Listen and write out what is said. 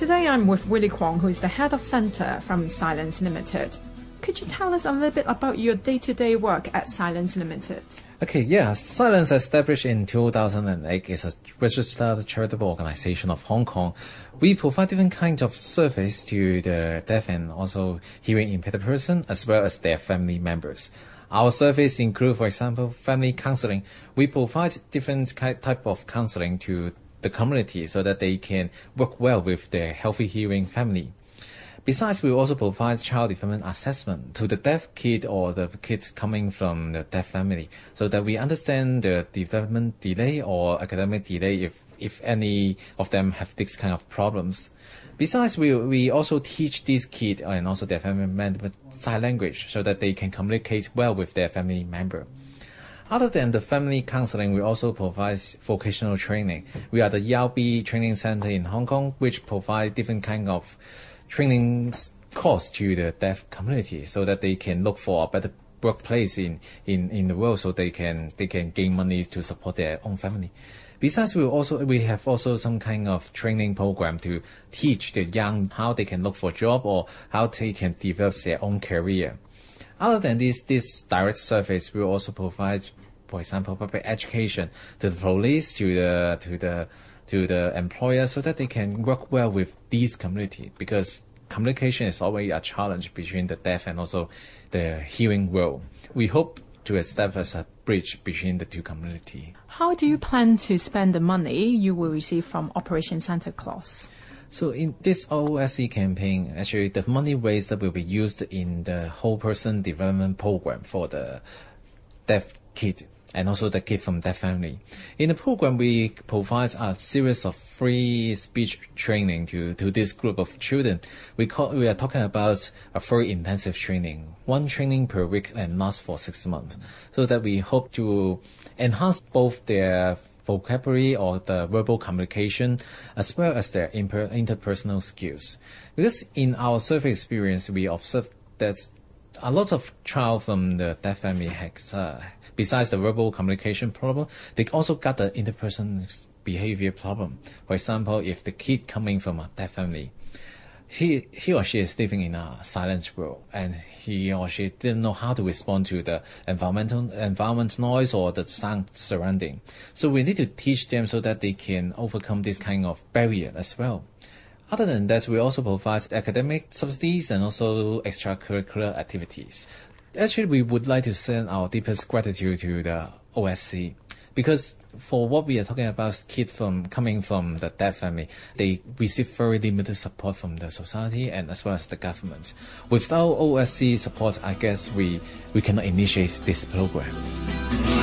Today I'm with Willy Kwong, who is the head of centre from Silence Limited. Could you tell us a little bit about your day-to-day work at Silence Limited? Okay, yeah, Silence established in 2008 is a registered charitable organization of Hong Kong. We provide different kinds of service to the deaf and also hearing impaired person as well as their family members. Our service include, for example, family counseling. We provide different type of counseling to the community so that they can work well with their healthy hearing family. Besides, we also provide child development assessment to the deaf kid or the kid coming from the deaf family so that we understand the development delay or academic delay if, if any of them have this kind of problems. Besides, we, we also teach these kids and also their family member sign language so that they can communicate well with their family member. Other than the family counseling, we also provide vocational training. We are the ELB training center in Hong Kong, which provide different kind of training course to the deaf community so that they can look for a better workplace in, in, in the world so they can they can gain money to support their own family. Besides, we also we have also some kind of training program to teach the young how they can look for a job or how they can develop their own career. Other than this, this direct service will also provide for example, public education to the police, to the to the to the employer, so that they can work well with these community because communication is always a challenge between the deaf and also the hearing world. We hope to establish a bridge between the two community. How do you plan to spend the money you will receive from Operation Santa Claus? So in this OSC campaign, actually the money raised will be used in the whole person development program for the deaf kid and also the kid from deaf family. In the program, we provide a series of free speech training to, to this group of children. We call, we are talking about a very intensive training, one training per week and lasts for six months, so that we hope to enhance both their vocabulary or the verbal communication as well as their interpersonal skills. Because in our survey experience, we observed that a lot of child from the deaf family has, uh, besides the verbal communication problem, they also got the interpersonal behavior problem. For example, if the kid coming from a deaf family, he he or she is living in a silent world, and he or she didn't know how to respond to the environmental environment noise or the sound surrounding. So we need to teach them so that they can overcome this kind of barrier as well. Other than that, we also provide academic subsidies and also extracurricular activities. Actually, we would like to send our deepest gratitude to the OSC because for what we are talking about, kids from coming from the deaf family, they receive very limited support from the society and as well as the government. Without OSC support, I guess we we cannot initiate this program.